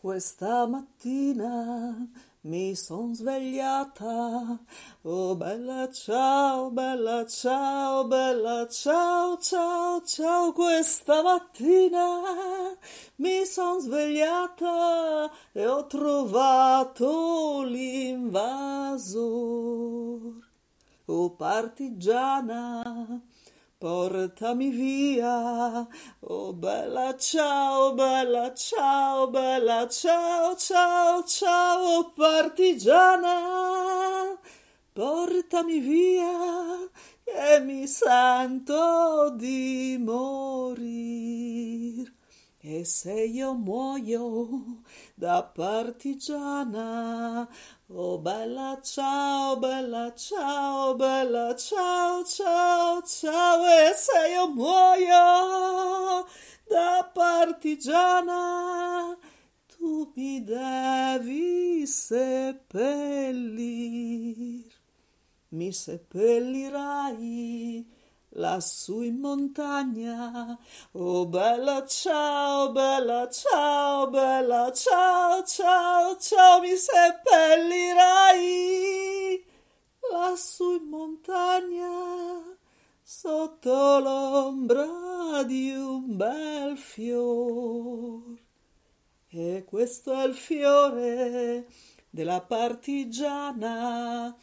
Questa mattina mi son svegliata, oh bella ciao, bella ciao, bella ciao, ciao, ciao, questa mattina mi son svegliata e ho trovato l'invasor. Oh partigiana, Portami via, oh bella ciao, bella ciao, bella ciao, ciao, ciao, partigiana. Portami via, che mi sento di morir. E se io muoio da partigiana, oh bella ciao, bella ciao, bella ciao, ciao, ciao, e se io muoio da partigiana, tu mi devi seppellir, mi seppellirai lassù in montagna. Oh bella ciao, bella ciao, bella ciao, ciao, ciao, mi seppellirai lassù in montagna sotto l'ombra di un bel fior. E questo è il fiore della partigiana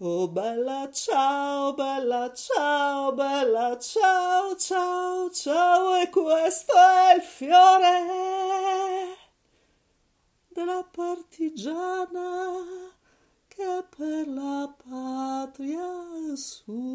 Oh bella ciao, bella ciao, bella ciao, ciao, ciao, e questo è il fiore della partigiana che per la patria sua.